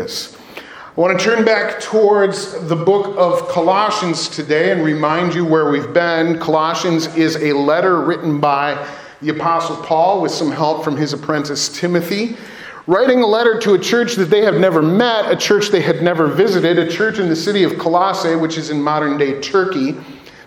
is. I want to turn back towards the book of Colossians today and remind you where we've been. Colossians is a letter written by the Apostle Paul with some help from his apprentice Timothy, writing a letter to a church that they have never met, a church they had never visited, a church in the city of Colossae, which is in modern day Turkey.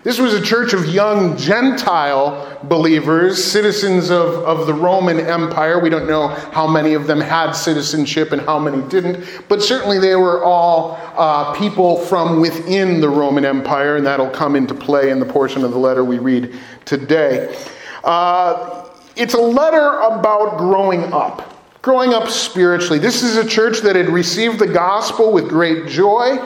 This was a church of young Gentile believers, citizens of, of the Roman Empire. We don't know how many of them had citizenship and how many didn't, but certainly they were all uh, people from within the Roman Empire, and that'll come into play in the portion of the letter we read today. Uh, it's a letter about growing up, growing up spiritually. This is a church that had received the gospel with great joy.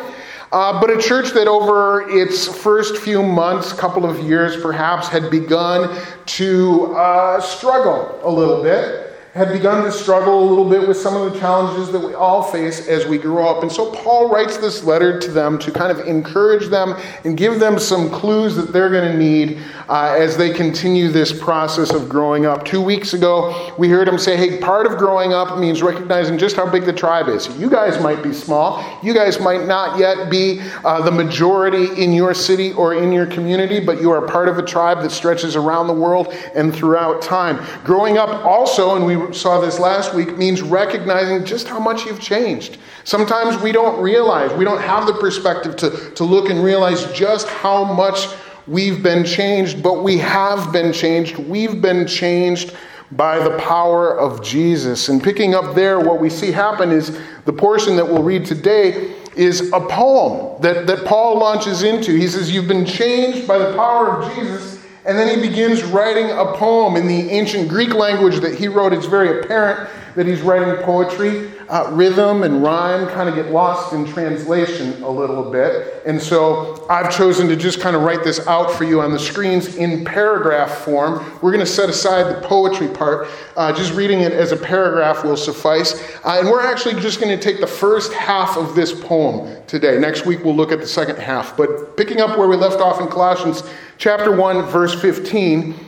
Uh, but a church that over its first few months, couple of years perhaps, had begun to uh, struggle a little bit had begun to struggle a little bit with some of the challenges that we all face as we grow up. And so Paul writes this letter to them to kind of encourage them and give them some clues that they're going to need uh, as they continue this process of growing up. Two weeks ago, we heard him say, hey, part of growing up means recognizing just how big the tribe is. You guys might be small, you guys might not yet be uh, the majority in your city or in your community, but you are part of a tribe that stretches around the world and throughout time. Growing up also, and we saw this last week, means recognizing just how much you've changed. Sometimes we don't realize, we don't have the perspective to, to look and realize just how much we've been changed, but we have been changed. We've been changed by the power of Jesus. And picking up there, what we see happen is the portion that we'll read today is a poem that, that Paul launches into. He says, You've been changed by the power of Jesus and then he begins writing a poem in the ancient Greek language that he wrote. It's very apparent that he's writing poetry. Uh, rhythm and rhyme kind of get lost in translation a little bit. And so I've chosen to just kind of write this out for you on the screens in paragraph form. We're going to set aside the poetry part. Uh, just reading it as a paragraph will suffice. Uh, and we're actually just going to take the first half of this poem today. Next week we'll look at the second half. But picking up where we left off in Colossians chapter 1, verse 15.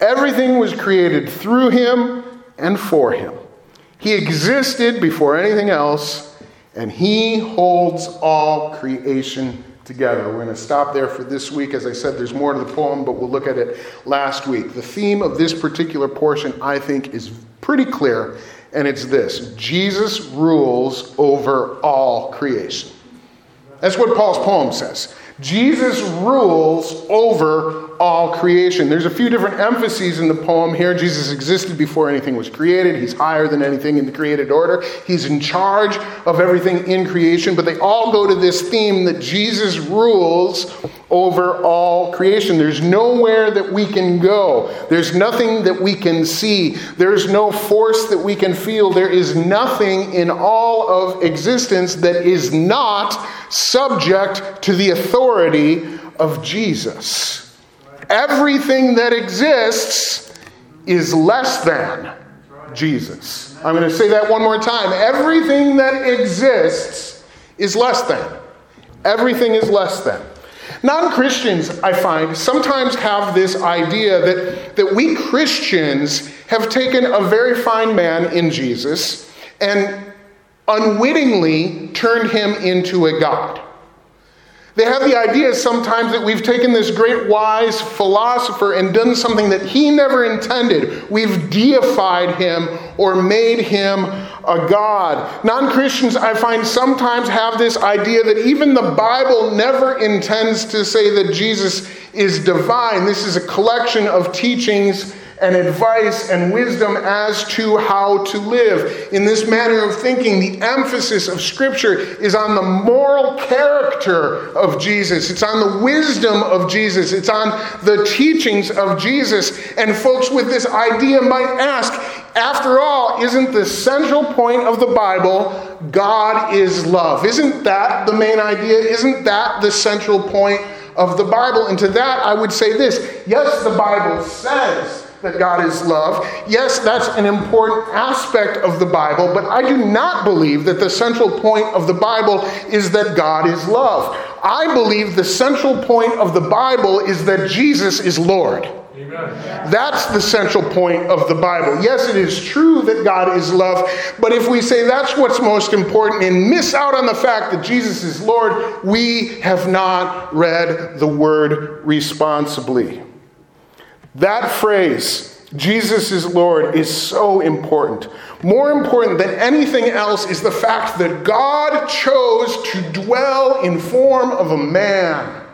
Everything was created through him and for him. He existed before anything else, and he holds all creation together. We're going to stop there for this week. As I said, there's more to the poem, but we'll look at it last week. The theme of this particular portion, I think, is pretty clear, and it's this Jesus rules over all creation. That's what Paul's poem says. Jesus rules over all creation. There's a few different emphases in the poem here. Jesus existed before anything was created. He's higher than anything in the created order. He's in charge of everything in creation, but they all go to this theme that Jesus rules over all creation. There's nowhere that we can go. There's nothing that we can see. There's no force that we can feel. There is nothing in all of existence that is not subject to the authority of Jesus. Everything that exists is less than Jesus. I'm going to say that one more time. Everything that exists is less than. Everything is less than. Non Christians, I find, sometimes have this idea that, that we Christians have taken a very fine man in Jesus and unwittingly turned him into a God. They have the idea sometimes that we've taken this great wise philosopher and done something that he never intended. We've deified him or made him a God. Non Christians, I find, sometimes have this idea that even the Bible never intends to say that Jesus is divine. This is a collection of teachings and advice and wisdom as to how to live. In this manner of thinking, the emphasis of Scripture is on the moral character of Jesus, it's on the wisdom of Jesus, it's on the teachings of Jesus. And folks with this idea might ask, after all, isn't the central point of the Bible God is love? Isn't that the main idea? Isn't that the central point of the Bible? And to that, I would say this yes, the Bible says that God is love. Yes, that's an important aspect of the Bible, but I do not believe that the central point of the Bible is that God is love. I believe the central point of the Bible is that Jesus is Lord. Amen. That's the central point of the Bible. Yes, it is true that God is love, but if we say that's what's most important and miss out on the fact that Jesus is Lord, we have not read the word responsibly. That phrase, Jesus is Lord, is so important. More important than anything else is the fact that God chose to dwell in form of a man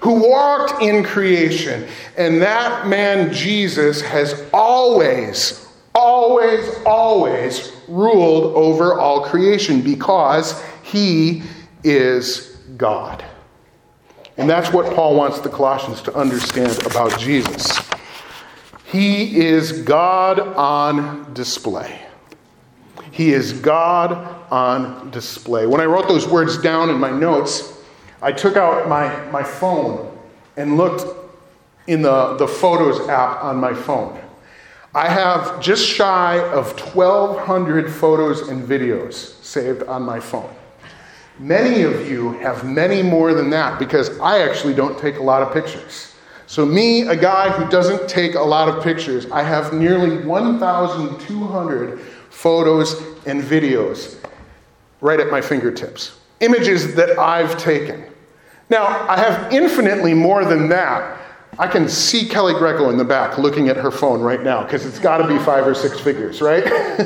who walked in creation. And that man, Jesus, has always, always, always ruled over all creation because he is God. And that's what Paul wants the Colossians to understand about Jesus. He is God on display. He is God on display. When I wrote those words down in my notes, I took out my, my phone and looked in the, the Photos app on my phone. I have just shy of 1,200 photos and videos saved on my phone. Many of you have many more than that because I actually don't take a lot of pictures. So, me, a guy who doesn't take a lot of pictures, I have nearly 1,200 photos and videos right at my fingertips images that I've taken. Now, I have infinitely more than that. I can see Kelly Greco in the back looking at her phone right now because it's got to be five or six figures, right?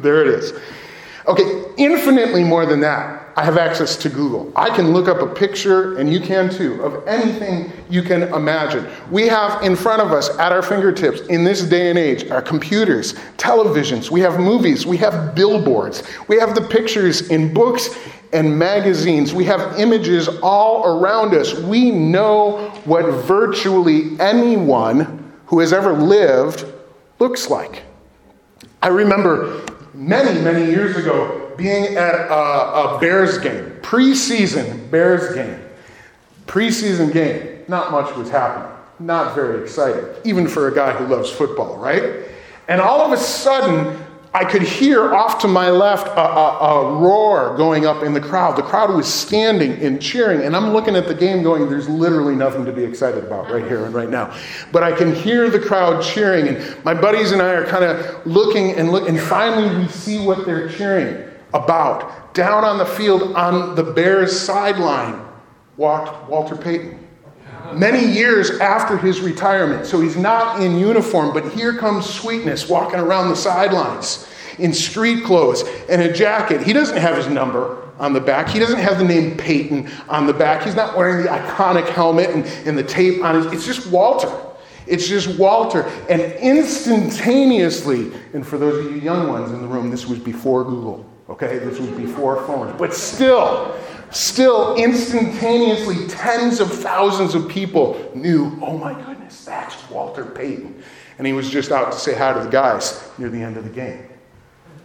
there it is. Okay, infinitely more than that. I have access to Google. I can look up a picture, and you can too, of anything you can imagine. We have in front of us, at our fingertips, in this day and age, our computers, televisions, we have movies, we have billboards, we have the pictures in books and magazines, we have images all around us. We know what virtually anyone who has ever lived looks like. I remember many, many years ago being at a, a Bears game, preseason Bears game, preseason game, not much was happening. Not very exciting, even for a guy who loves football, right? And all of a sudden, I could hear off to my left a, a, a, roar going up in the crowd. The crowd was standing and cheering, and I'm looking at the game going, there's literally nothing to be excited about right here and right now. But I can hear the crowd cheering, and my buddies and I are kind of looking and look, and finally we see what they're cheering about. Down on the field on the Bears sideline walked Walter Payton many years after his retirement. So he's not in uniform, but here comes Sweetness walking around the sidelines in street clothes and a jacket. He doesn't have his number on the back. He doesn't have the name Payton on the back. He's not wearing the iconic helmet and, and the tape on his. It's just Walter. It's just Walter. And instantaneously, and for those of you young ones in the room, this was before Google, okay? This was before phones. But still, Still, instantaneously, tens of thousands of people knew, oh my goodness, that's Walter Payton. And he was just out to say hi to the guys near the end of the game.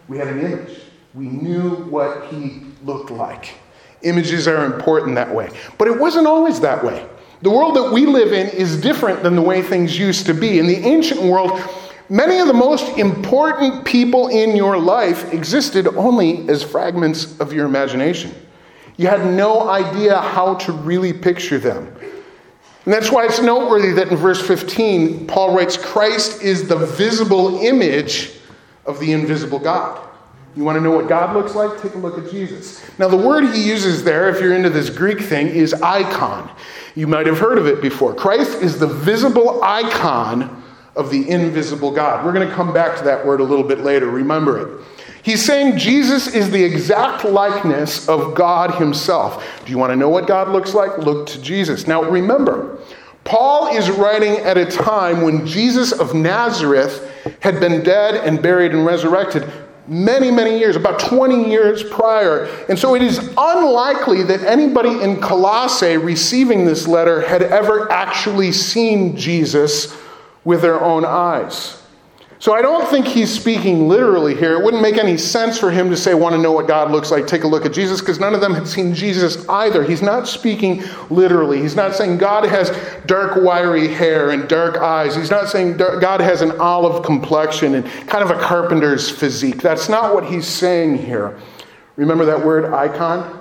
We had an image. We knew what he looked like. Images are important that way. But it wasn't always that way. The world that we live in is different than the way things used to be. In the ancient world, many of the most important people in your life existed only as fragments of your imagination. You had no idea how to really picture them. And that's why it's noteworthy that in verse 15, Paul writes, Christ is the visible image of the invisible God. You want to know what God looks like? Take a look at Jesus. Now, the word he uses there, if you're into this Greek thing, is icon. You might have heard of it before. Christ is the visible icon of the invisible God. We're going to come back to that word a little bit later. Remember it. He's saying Jesus is the exact likeness of God Himself. Do you want to know what God looks like? Look to Jesus. Now remember, Paul is writing at a time when Jesus of Nazareth had been dead and buried and resurrected many, many years, about 20 years prior. And so it is unlikely that anybody in Colossae receiving this letter had ever actually seen Jesus with their own eyes. So I don't think he's speaking literally here. It wouldn't make any sense for him to say, Want to know what God looks like? Take a look at Jesus, because none of them had seen Jesus either. He's not speaking literally. He's not saying God has dark, wiry hair and dark eyes. He's not saying God has an olive complexion and kind of a carpenter's physique. That's not what he's saying here. Remember that word icon?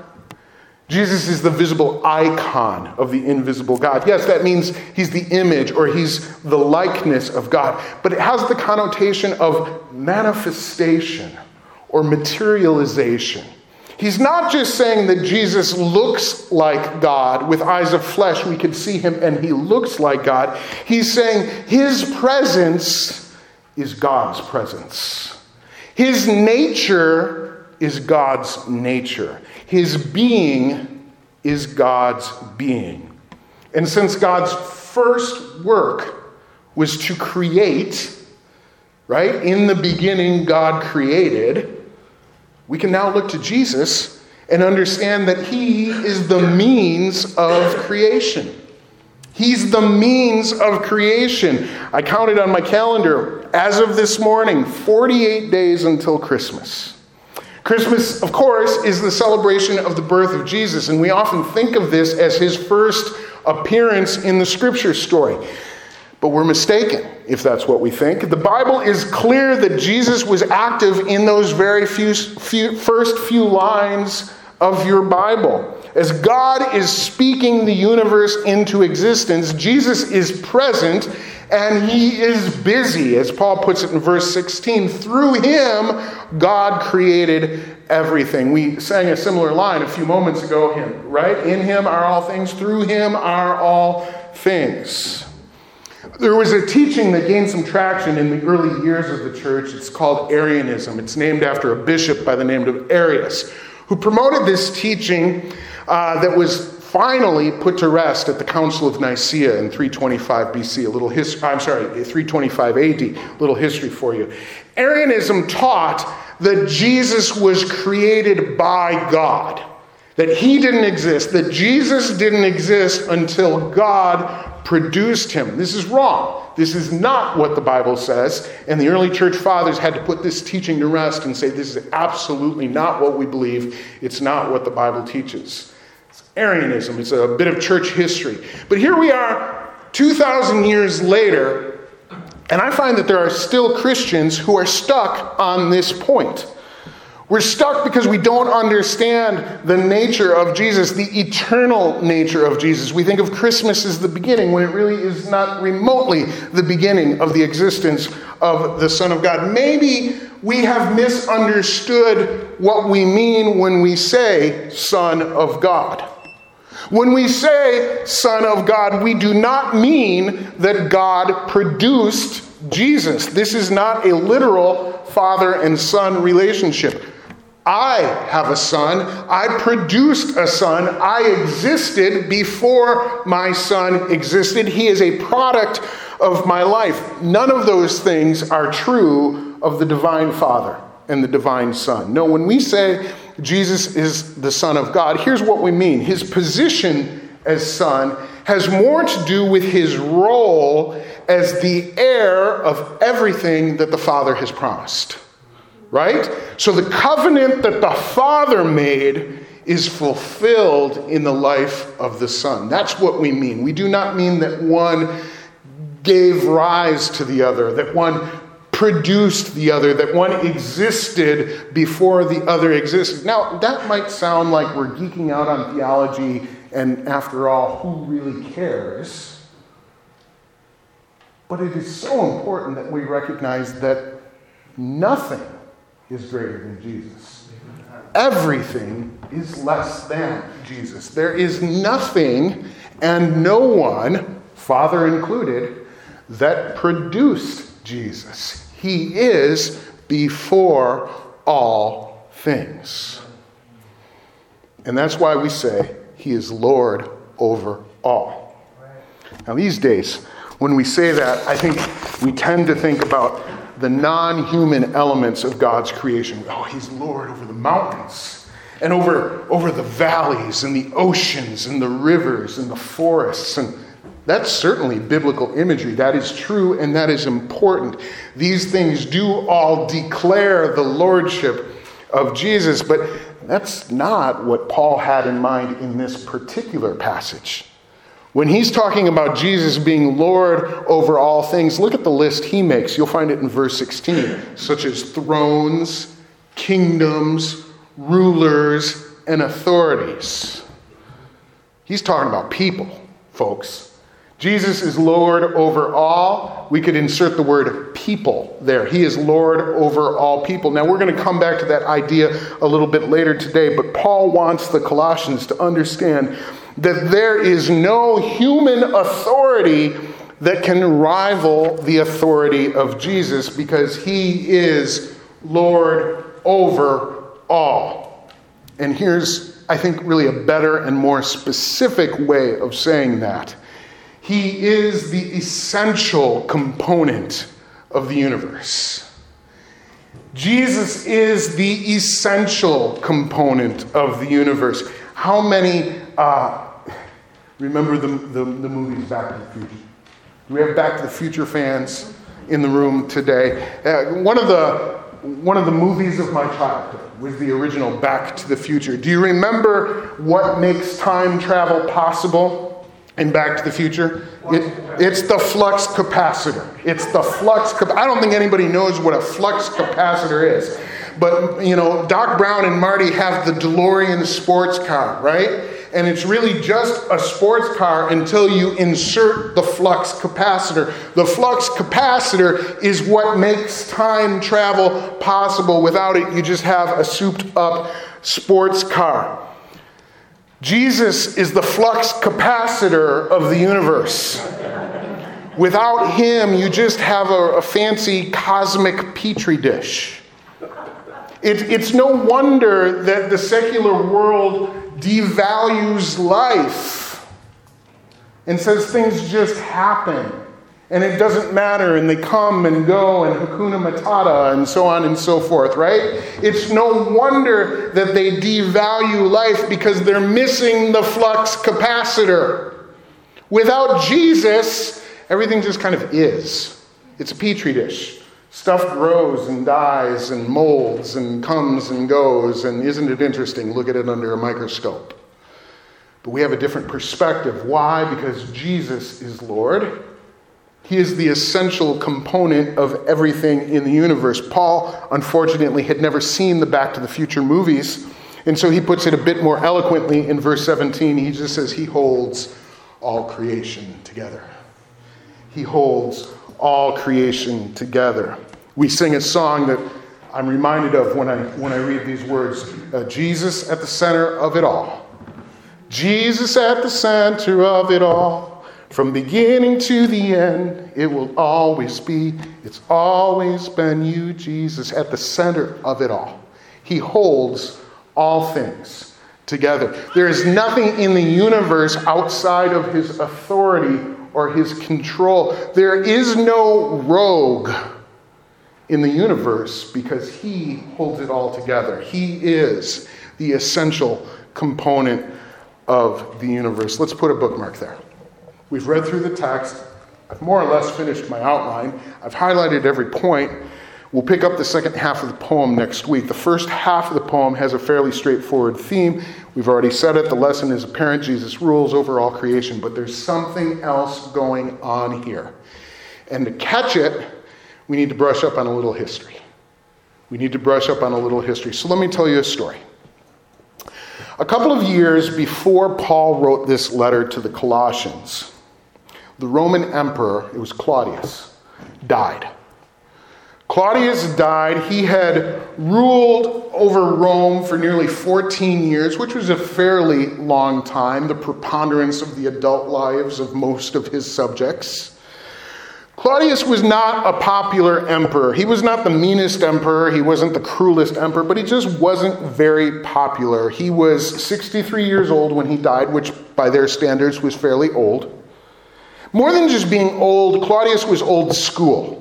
Jesus is the visible icon of the invisible God. Yes, that means he's the image or he's the likeness of God, but it has the connotation of manifestation or materialization. He's not just saying that Jesus looks like God with eyes of flesh, we can see him and he looks like God. He's saying his presence is God's presence. His nature is God's nature. His being is God's being. And since God's first work was to create, right? In the beginning, God created. We can now look to Jesus and understand that He is the means of creation. He's the means of creation. I counted on my calendar as of this morning 48 days until Christmas. Christmas, of course, is the celebration of the birth of Jesus, and we often think of this as his first appearance in the scripture story. But we're mistaken if that's what we think. The Bible is clear that Jesus was active in those very few, few, first few lines of your Bible. As God is speaking the universe into existence, Jesus is present and he is busy, as Paul puts it in verse 16. Through hymn, God created everything. We sang a similar line a few moments ago, him, right? In him are all things, through him are all things. There was a teaching that gained some traction in the early years of the church. It's called Arianism. It's named after a bishop by the name of Arius, who promoted this teaching uh, that was finally put to rest at the Council of Nicaea in 325 BC. A little history, I'm sorry, 325 AD. A little history for you. Arianism taught that Jesus was created by God, that he didn't exist, that Jesus didn't exist until God produced him. This is wrong. This is not what the Bible says. And the early church fathers had to put this teaching to rest and say, this is absolutely not what we believe. It's not what the Bible teaches. Arianism. It's a bit of church history. But here we are, 2,000 years later, and I find that there are still Christians who are stuck on this point. We're stuck because we don't understand the nature of Jesus, the eternal nature of Jesus. We think of Christmas as the beginning when it really is not remotely the beginning of the existence of the Son of God. Maybe we have misunderstood what we mean when we say Son of God. When we say Son of God, we do not mean that God produced Jesus. This is not a literal father and son relationship. I have a son. I produced a son. I existed before my son existed. He is a product of my life. None of those things are true of the divine Father and the divine Son. No, when we say Jesus is the Son of God, here's what we mean His position as Son has more to do with his role as the heir of everything that the Father has promised. Right? So the covenant that the Father made is fulfilled in the life of the Son. That's what we mean. We do not mean that one gave rise to the other, that one produced the other, that one existed before the other existed. Now, that might sound like we're geeking out on theology, and after all, who really cares? But it is so important that we recognize that nothing is greater than Jesus. Everything is less than Jesus. There is nothing and no one, Father included, that produced Jesus. He is before all things. And that's why we say he is Lord over all. Now, these days, when we say that, I think we tend to think about the non human elements of God's creation. Oh, He's Lord over the mountains and over, over the valleys and the oceans and the rivers and the forests. And that's certainly biblical imagery. That is true and that is important. These things do all declare the lordship of Jesus, but that's not what Paul had in mind in this particular passage. When he's talking about Jesus being Lord over all things, look at the list he makes. You'll find it in verse 16, such as thrones, kingdoms, rulers, and authorities. He's talking about people, folks. Jesus is Lord over all. We could insert the word people there. He is Lord over all people. Now, we're going to come back to that idea a little bit later today, but Paul wants the Colossians to understand that there is no human authority that can rival the authority of Jesus because he is Lord over all. And here's, I think, really a better and more specific way of saying that. He is the essential component of the universe. Jesus is the essential component of the universe. How many uh, remember the, the, the movies Back to the Future? We have Back to the Future fans in the room today? Uh, one, of the, one of the movies of my childhood was the original Back to the Future. Do you remember what makes time travel possible? In Back to the Future? It, it's the flux capacitor. It's the flux. Cap- I don't think anybody knows what a flux capacitor is. But, you know, Doc Brown and Marty have the DeLorean sports car, right? And it's really just a sports car until you insert the flux capacitor. The flux capacitor is what makes time travel possible. Without it, you just have a souped up sports car. Jesus is the flux capacitor of the universe. Without him, you just have a, a fancy cosmic petri dish. It, it's no wonder that the secular world devalues life and says things just happen and it doesn't matter, and they come and go, and Hakuna Matata, and so on and so forth, right? It's no wonder that they devalue life because they're missing the flux capacitor. Without Jesus, everything just kind of is. It's a petri dish. Stuff grows and dies and molds and comes and goes, and isn't it interesting? Look at it under a microscope. But we have a different perspective. Why? Because Jesus is Lord. He is the essential component of everything in the universe. Paul, unfortunately, had never seen the Back to the Future movies, and so he puts it a bit more eloquently in verse 17. He just says, He holds all creation together. He holds all creation together. We sing a song that I'm reminded of when I, when I read these words uh, Jesus at the center of it all. Jesus at the center of it all. From beginning to the end, it will always be, it's always been you, Jesus, at the center of it all. He holds all things together. There is nothing in the universe outside of his authority or his control. There is no rogue in the universe because he holds it all together. He is the essential component of the universe. Let's put a bookmark there. We've read through the text. I've more or less finished my outline. I've highlighted every point. We'll pick up the second half of the poem next week. The first half of the poem has a fairly straightforward theme. We've already said it. The lesson is apparent Jesus rules over all creation, but there's something else going on here. And to catch it, we need to brush up on a little history. We need to brush up on a little history. So let me tell you a story. A couple of years before Paul wrote this letter to the Colossians, the Roman emperor, it was Claudius, died. Claudius died. He had ruled over Rome for nearly 14 years, which was a fairly long time, the preponderance of the adult lives of most of his subjects. Claudius was not a popular emperor. He was not the meanest emperor. He wasn't the cruelest emperor, but he just wasn't very popular. He was 63 years old when he died, which by their standards was fairly old. More than just being old, Claudius was old school.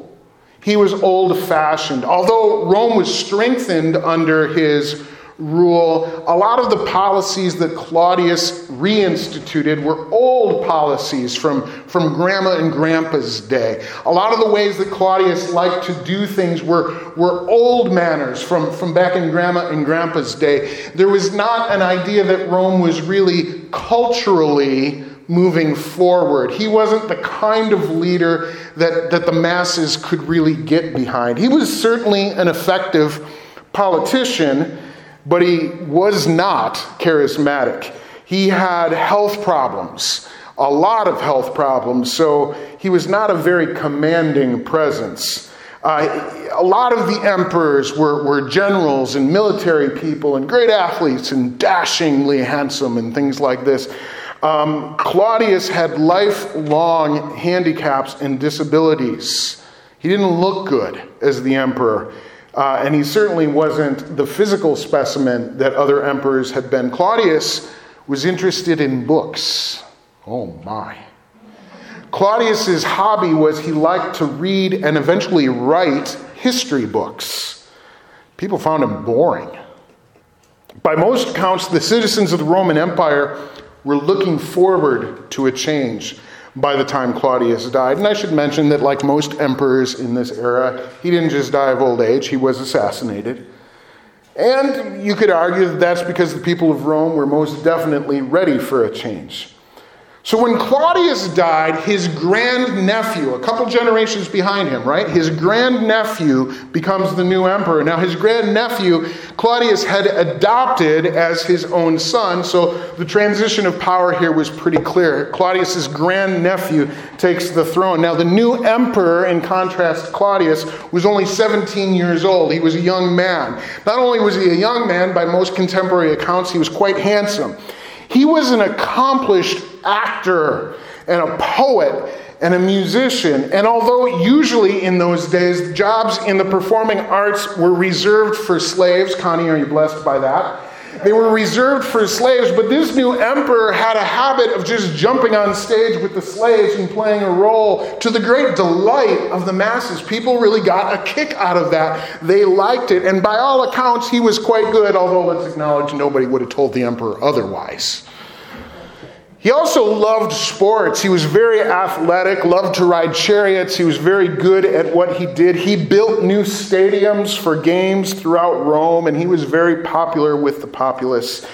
He was old fashioned. Although Rome was strengthened under his rule, a lot of the policies that Claudius reinstituted were old policies from, from grandma and grandpa's day. A lot of the ways that Claudius liked to do things were, were old manners from, from back in grandma and grandpa's day. There was not an idea that Rome was really culturally moving forward. He wasn't the kind of leader that, that the masses could really get behind. He was certainly an effective politician, but he was not charismatic. He had health problems, a lot of health problems, so he was not a very commanding presence. Uh, a lot of the emperors were, were generals and military people and great athletes and dashingly handsome and things like this. Um, Claudius had lifelong handicaps and disabilities. He didn't look good as the emperor, uh, and he certainly wasn't the physical specimen that other emperors had been. Claudius was interested in books. Oh my. Claudius's hobby was he liked to read and eventually write history books. People found him boring. By most accounts, the citizens of the Roman Empire were looking forward to a change by the time Claudius died. And I should mention that, like most emperors in this era, he didn't just die of old age, he was assassinated. And you could argue that that's because the people of Rome were most definitely ready for a change. So when Claudius died, his grandnephew, a couple generations behind him, right? His grandnephew becomes the new emperor. Now, his grandnephew, Claudius had adopted as his own son, so the transition of power here was pretty clear. Claudius's grandnephew takes the throne. Now, the new emperor, in contrast Claudius, was only 17 years old. He was a young man. Not only was he a young man, by most contemporary accounts, he was quite handsome. He was an accomplished actor and a poet and a musician. And although usually in those days jobs in the performing arts were reserved for slaves, Connie, are you blessed by that? They were reserved for slaves, but this new emperor had a habit of just jumping on stage with the slaves and playing a role to the great delight of the masses. People really got a kick out of that. They liked it, and by all accounts, he was quite good, although let's acknowledge nobody would have told the emperor otherwise. He also loved sports. He was very athletic, loved to ride chariots. He was very good at what he did. He built new stadiums for games throughout Rome, and he was very popular with the populace.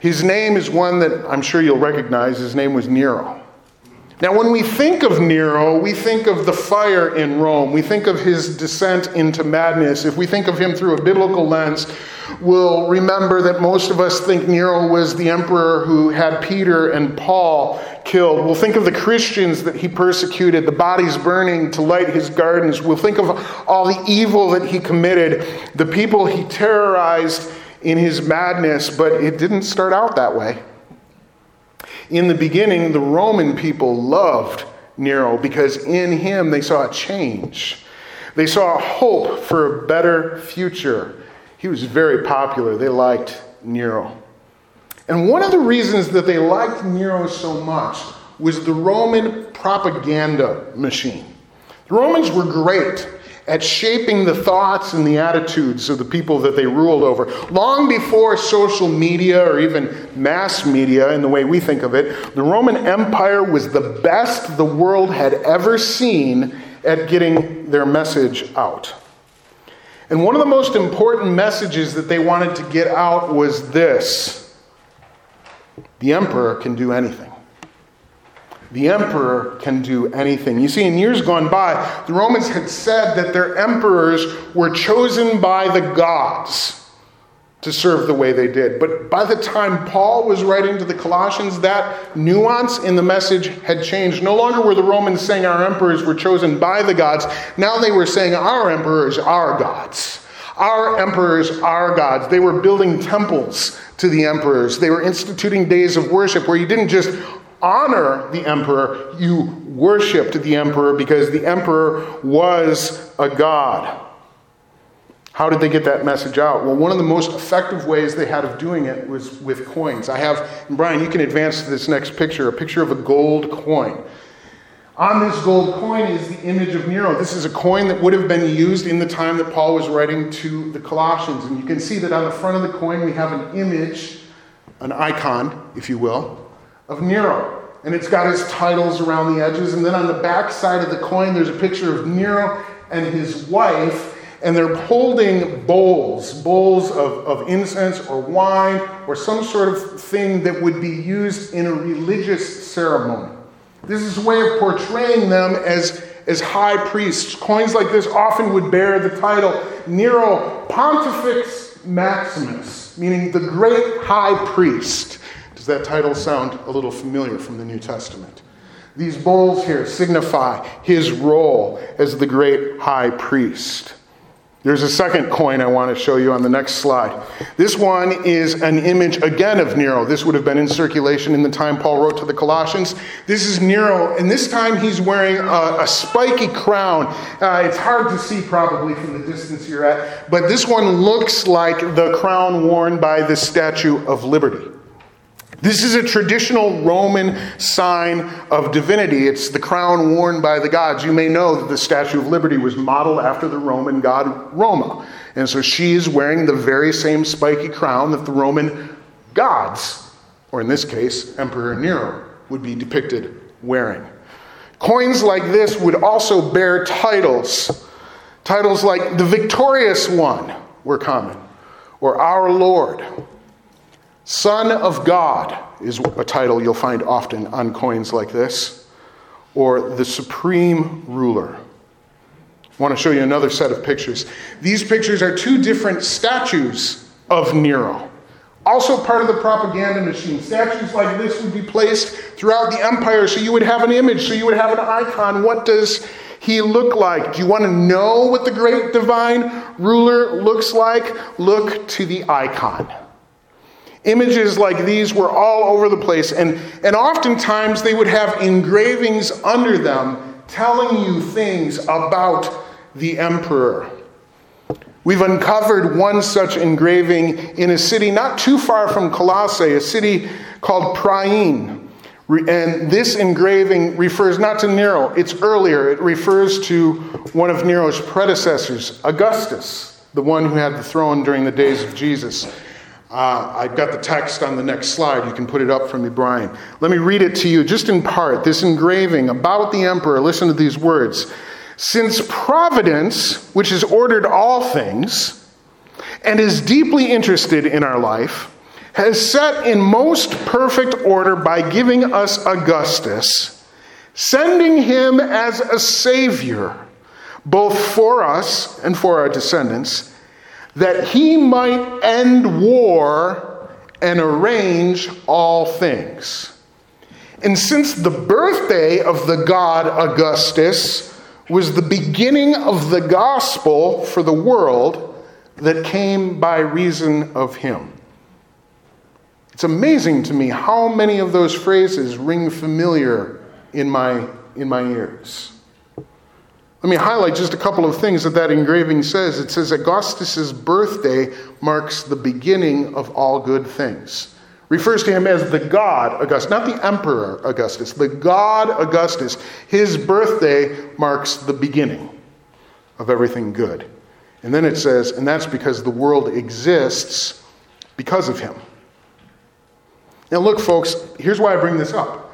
His name is one that I'm sure you'll recognize. His name was Nero. Now, when we think of Nero, we think of the fire in Rome. We think of his descent into madness. If we think of him through a biblical lens, we'll remember that most of us think Nero was the emperor who had Peter and Paul killed. We'll think of the Christians that he persecuted, the bodies burning to light his gardens. We'll think of all the evil that he committed, the people he terrorized in his madness, but it didn't start out that way. In the beginning, the Roman people loved Nero because in him they saw a change. They saw a hope for a better future. He was very popular. They liked Nero. And one of the reasons that they liked Nero so much was the Roman propaganda machine. The Romans were great at shaping the thoughts and the attitudes of the people that they ruled over. Long before social media or even mass media, in the way we think of it, the Roman Empire was the best the world had ever seen at getting their message out. And one of the most important messages that they wanted to get out was this the emperor can do anything. The emperor can do anything. You see, in years gone by, the Romans had said that their emperors were chosen by the gods to serve the way they did. But by the time Paul was writing to the Colossians, that nuance in the message had changed. No longer were the Romans saying our emperors were chosen by the gods, now they were saying our emperors are gods. Our emperors are gods. They were building temples to the emperors. They were instituting days of worship where you didn't just honor the emperor, you worshiped the emperor because the emperor was a god. How did they get that message out? Well, one of the most effective ways they had of doing it was with coins. I have, Brian, you can advance to this next picture, a picture of a gold coin. On this gold coin is the image of Nero. This is a coin that would have been used in the time that Paul was writing to the Colossians. And you can see that on the front of the coin we have an image, an icon, if you will, of Nero. And it's got his titles around the edges. And then on the back side of the coin, there's a picture of Nero and his wife. And they're holding bowls, bowls of, of incense or wine or some sort of thing that would be used in a religious ceremony. This is a way of portraying them as, as high priests. Coins like this often would bear the title Nero Pontifex Maximus, meaning the great high priest. Does that title sound a little familiar from the New Testament? These bowls here signify his role as the great high priest. There's a second coin I want to show you on the next slide. This one is an image again of Nero. This would have been in circulation in the time Paul wrote to the Colossians. This is Nero, and this time he's wearing a, a spiky crown. Uh, it's hard to see probably from the distance you're at, but this one looks like the crown worn by the Statue of Liberty. This is a traditional Roman sign of divinity. It's the crown worn by the gods. You may know that the Statue of Liberty was modeled after the Roman god Roma. And so she is wearing the very same spiky crown that the Roman gods, or in this case, Emperor Nero, would be depicted wearing. Coins like this would also bear titles. Titles like the Victorious One were common, or Our Lord, Son of God is a title you'll find often on coins like this, or the Supreme Ruler. I want to show you another set of pictures. These pictures are two different statues of Nero. Also, part of the propaganda machine. Statues like this would be placed throughout the empire so you would have an image, so you would have an icon. What does he look like? Do you want to know what the great divine ruler looks like? Look to the icon. Images like these were all over the place, and, and oftentimes they would have engravings under them telling you things about the emperor. We've uncovered one such engraving in a city not too far from Colossae, a city called Priene. And this engraving refers not to Nero, it's earlier. It refers to one of Nero's predecessors, Augustus, the one who had the throne during the days of Jesus. Uh, I've got the text on the next slide. You can put it up for me, Brian. Let me read it to you just in part. This engraving about the emperor. Listen to these words. Since providence, which has ordered all things and is deeply interested in our life, has set in most perfect order by giving us Augustus, sending him as a savior, both for us and for our descendants that he might end war and arrange all things. And since the birthday of the god Augustus was the beginning of the gospel for the world that came by reason of him. It's amazing to me how many of those phrases ring familiar in my, in my ears. Let me highlight just a couple of things that that engraving says. It says Augustus's birthday marks the beginning of all good things. Refers to him as the god Augustus, not the emperor Augustus, the god Augustus. His birthday marks the beginning of everything good. And then it says, and that's because the world exists because of him. Now, look, folks, here's why I bring this up.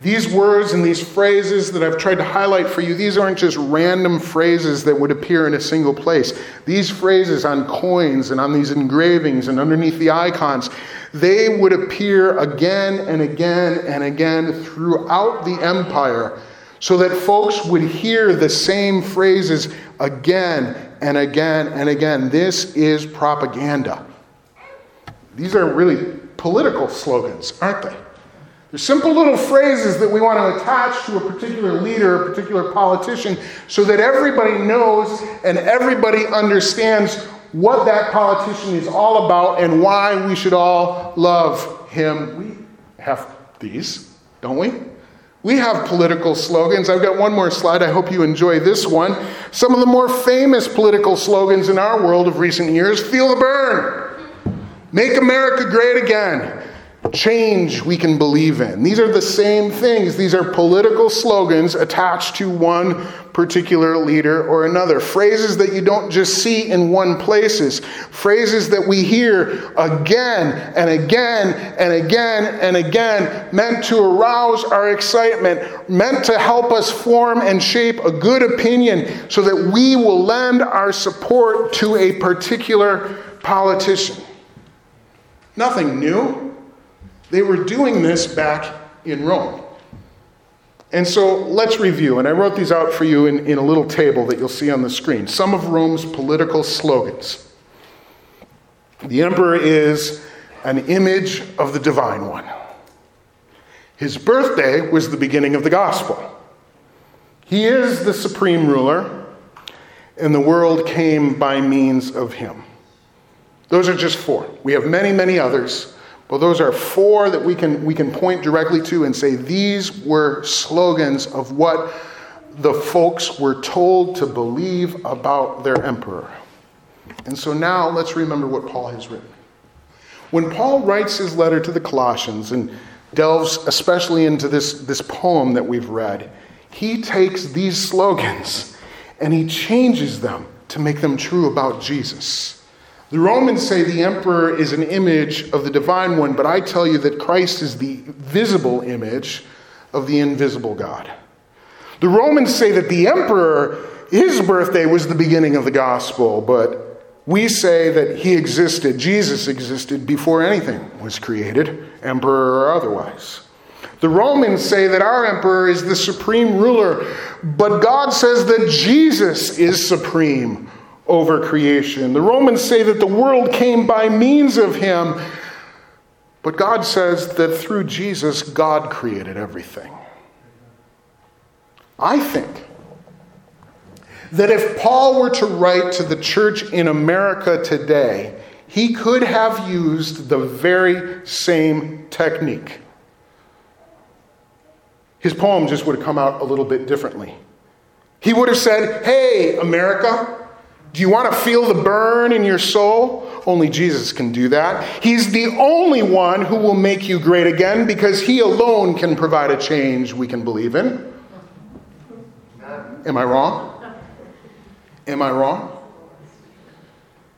These words and these phrases that I've tried to highlight for you, these aren't just random phrases that would appear in a single place. These phrases on coins and on these engravings and underneath the icons, they would appear again and again and again throughout the empire so that folks would hear the same phrases again and again and again. This is propaganda. These are really political slogans, aren't they? They're simple little phrases that we want to attach to a particular leader, a particular politician, so that everybody knows and everybody understands what that politician is all about and why we should all love him. We have these, don't we? We have political slogans. I've got one more slide. I hope you enjoy this one. Some of the more famous political slogans in our world of recent years feel the burn. Make America great again. Change we can believe in. These are the same things. These are political slogans attached to one particular leader or another. Phrases that you don't just see in one places. Phrases that we hear again and again and again and again, meant to arouse our excitement, meant to help us form and shape a good opinion so that we will lend our support to a particular politician. Nothing new. They were doing this back in Rome. And so let's review. And I wrote these out for you in, in a little table that you'll see on the screen. Some of Rome's political slogans. The emperor is an image of the divine one. His birthday was the beginning of the gospel. He is the supreme ruler, and the world came by means of him. Those are just four. We have many, many others, but those are four that we can, we can point directly to and say these were slogans of what the folks were told to believe about their emperor. And so now let's remember what Paul has written. When Paul writes his letter to the Colossians and delves especially into this, this poem that we've read, he takes these slogans and he changes them to make them true about Jesus. The Romans say the emperor is an image of the divine one, but I tell you that Christ is the visible image of the invisible God. The Romans say that the emperor, his birthday was the beginning of the gospel, but we say that he existed, Jesus existed before anything was created, emperor or otherwise. The Romans say that our emperor is the supreme ruler, but God says that Jesus is supreme over creation. The Romans say that the world came by means of him, but God says that through Jesus, God created everything. I think that if Paul were to write to the church in America today, he could have used the very same technique. His poem just would have come out a little bit differently. He would have said, Hey, America, do you want to feel the burn in your soul? Only Jesus can do that. He's the only one who will make you great again because He alone can provide a change we can believe in. Am I wrong? Am I wrong?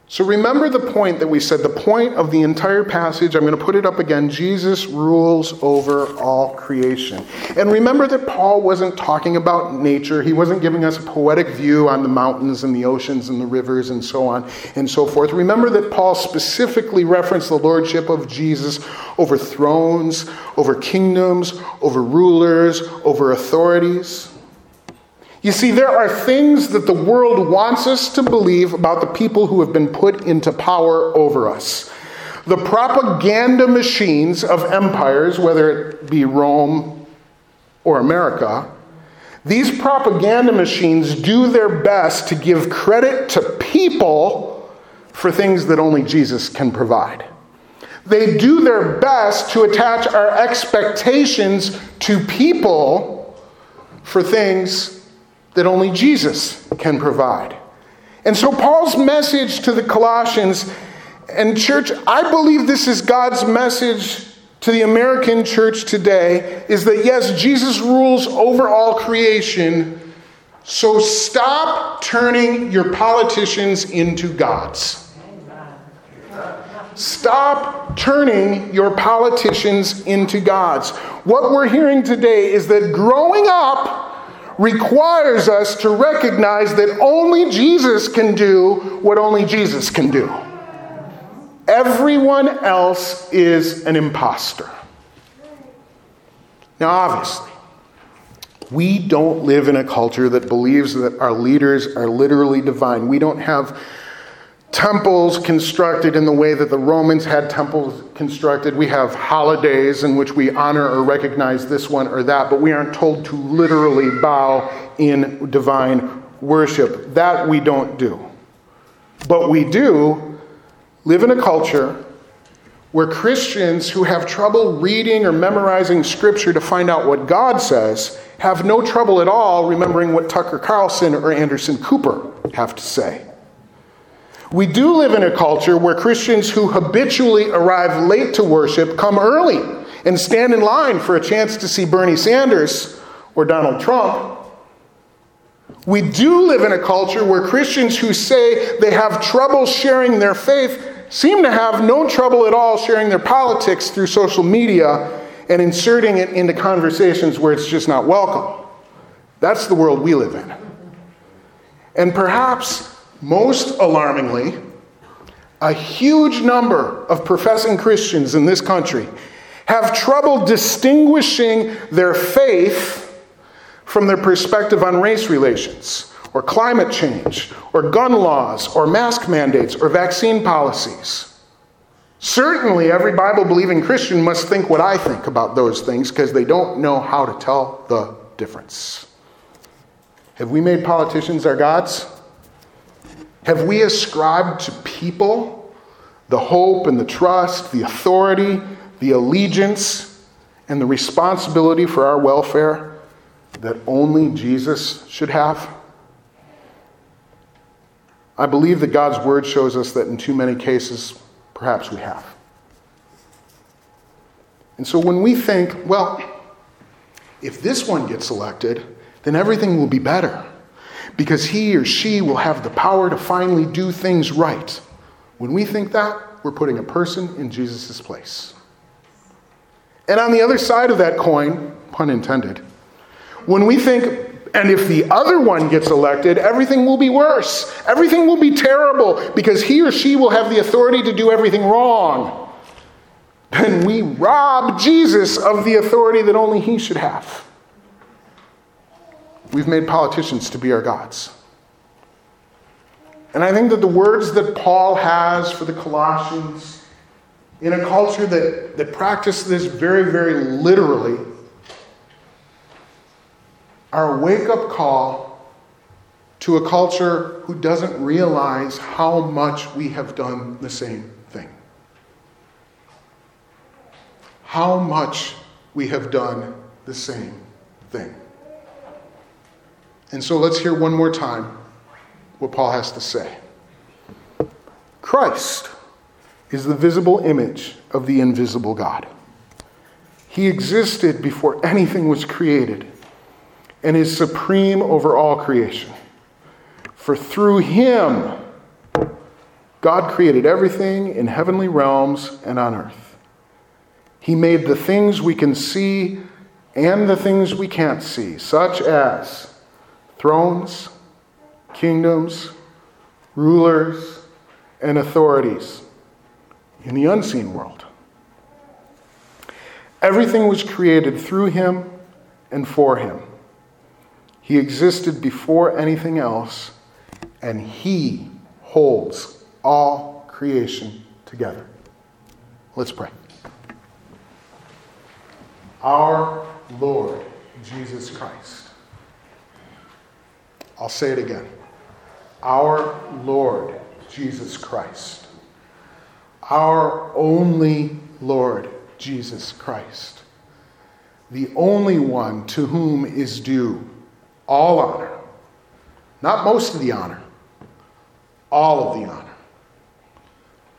So remember the point that we said, the point of the entire passage, I'm going to put it up again Jesus rules over all creation. And remember that Paul wasn't talking about nature, he wasn't giving us a poetic view on the mountains and the oceans and the rivers and so on and so forth. Remember that Paul specifically referenced the lordship of Jesus over thrones, over kingdoms, over rulers, over authorities. You see, there are things that the world wants us to believe about the people who have been put into power over us. The propaganda machines of empires, whether it be Rome or America, these propaganda machines do their best to give credit to people for things that only Jesus can provide. They do their best to attach our expectations to people for things that only Jesus can provide. And so, Paul's message to the Colossians, and church, I believe this is God's message to the American church today, is that yes, Jesus rules over all creation. So stop turning your politicians into gods. Stop turning your politicians into gods. What we're hearing today is that growing up, requires us to recognize that only Jesus can do what only Jesus can do. Everyone else is an impostor. Now, obviously, we don't live in a culture that believes that our leaders are literally divine. We don't have temples constructed in the way that the Romans had temples constructed. We have holidays in which we honor or recognize this one or that, but we aren't told to literally bow in divine worship. That we don't do. But we do live in a culture where Christians who have trouble reading or memorizing scripture to find out what God says have no trouble at all remembering what Tucker Carlson or Anderson Cooper have to say. We do live in a culture where Christians who habitually arrive late to worship come early and stand in line for a chance to see Bernie Sanders or Donald Trump. We do live in a culture where Christians who say they have trouble sharing their faith seem to have no trouble at all sharing their politics through social media and inserting it into conversations where it's just not welcome. That's the world we live in. And perhaps most alarmingly, a huge number of professing Christians in this country have trouble distinguishing their faith from their perspective on race relations, or climate change, or gun laws, or mask mandates, or vaccine policies. Certainly, every Bible believing Christian must think what I think about those things because they don't know how to tell the difference. Have we made politicians our gods? Have we ascribed to people the hope and the trust, the authority, the allegiance, and the responsibility for our welfare that only Jesus should have? I believe that God's word shows us that in too many cases, perhaps we have. And so when we think, well, if this one gets elected, then everything will be better because he or she will have the power to finally do things right. When we think that, we're putting a person in Jesus' place. And on the other side of that coin, pun intended, when we think, and if the other one gets elected, everything will be worse. Everything will be terrible because he or she will have the authority to do everything wrong. Then we rob Jesus of the authority that only he should have. We've made politicians to be our gods. And I think that the words that Paul has for the Colossians, in a culture that, that practices this very, very literally, are a wake up call to a culture who doesn't realize how much we have done the same thing. How much we have done the same thing. And so let's hear one more time what Paul has to say. Christ is the visible image of the invisible God. He existed before anything was created and is supreme over all creation. For through him, God created everything in heavenly realms and on earth. He made the things we can see and the things we can't see, such as thrones, kingdoms, rulers, and authorities in the unseen world. Everything was created through him and for him. He existed before anything else, and he holds all creation together. Let's pray. Our Lord Jesus Christ I'll say it again. Our Lord Jesus Christ. Our only Lord Jesus Christ. The only one to whom is due all honor. Not most of the honor, all of the honor,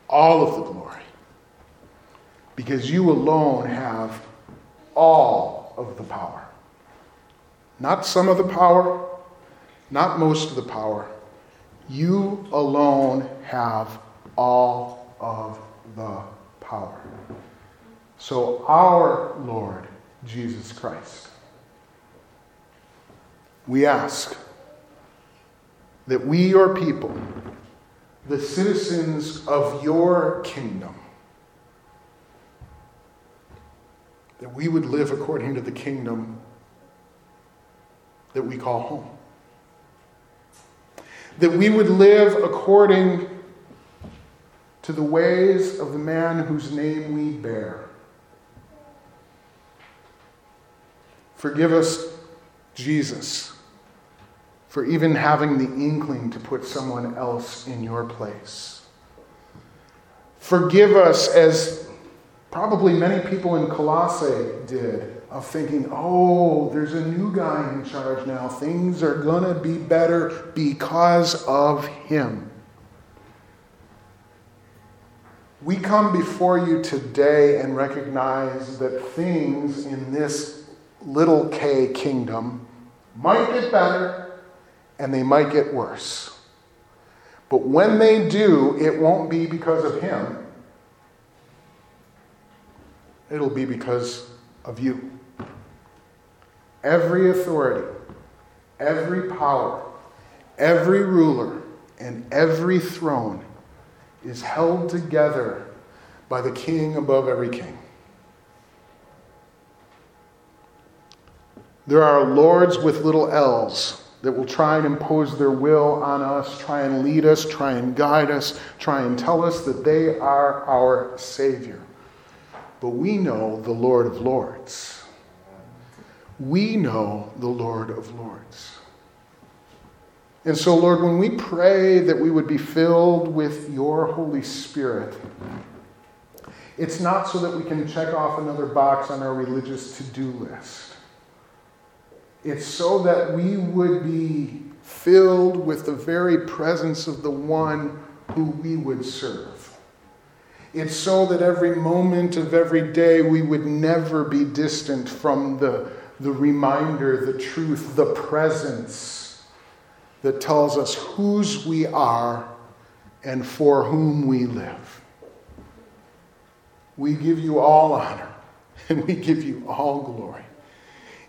all of the glory. Because you alone have all of the power. Not some of the power, not most of the power. You alone have all of the power. So, our Lord Jesus Christ, we ask that we, your people, the citizens of your kingdom, that we would live according to the kingdom that we call home that we would live according to the ways of the man whose name we bear. Forgive us, Jesus, for even having the inkling to put someone else in your place. Forgive us, as probably many people in Colossae did of thinking, oh, there's a new guy in charge now. Things are going to be better because of him. We come before you today and recognize that things in this little k kingdom might get better and they might get worse. But when they do, it won't be because of Him, it'll be because of you. Every authority, every power, every ruler, and every throne is held together by the king above every king. There are lords with little l's that will try and impose their will on us, try and lead us, try and guide us, try and tell us that they are our Savior. But we know the Lord of Lords. We know the Lord of Lords. And so, Lord, when we pray that we would be filled with your Holy Spirit, it's not so that we can check off another box on our religious to do list. It's so that we would be filled with the very presence of the one who we would serve. It's so that every moment of every day we would never be distant from the, the reminder, the truth, the presence that tells us whose we are and for whom we live. We give you all honor and we give you all glory.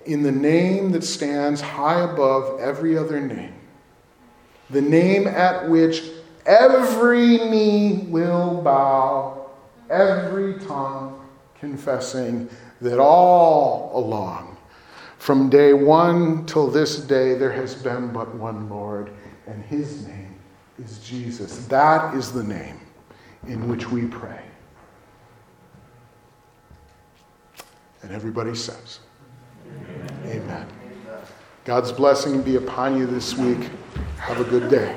In the name that stands high above every other name, the name at which every knee will bow, every tongue confessing that all along, from day one till this day, there has been but one Lord, and his name is Jesus. That is the name in which we pray. And everybody says, Amen. Amen. God's blessing be upon you this week. Have a good day.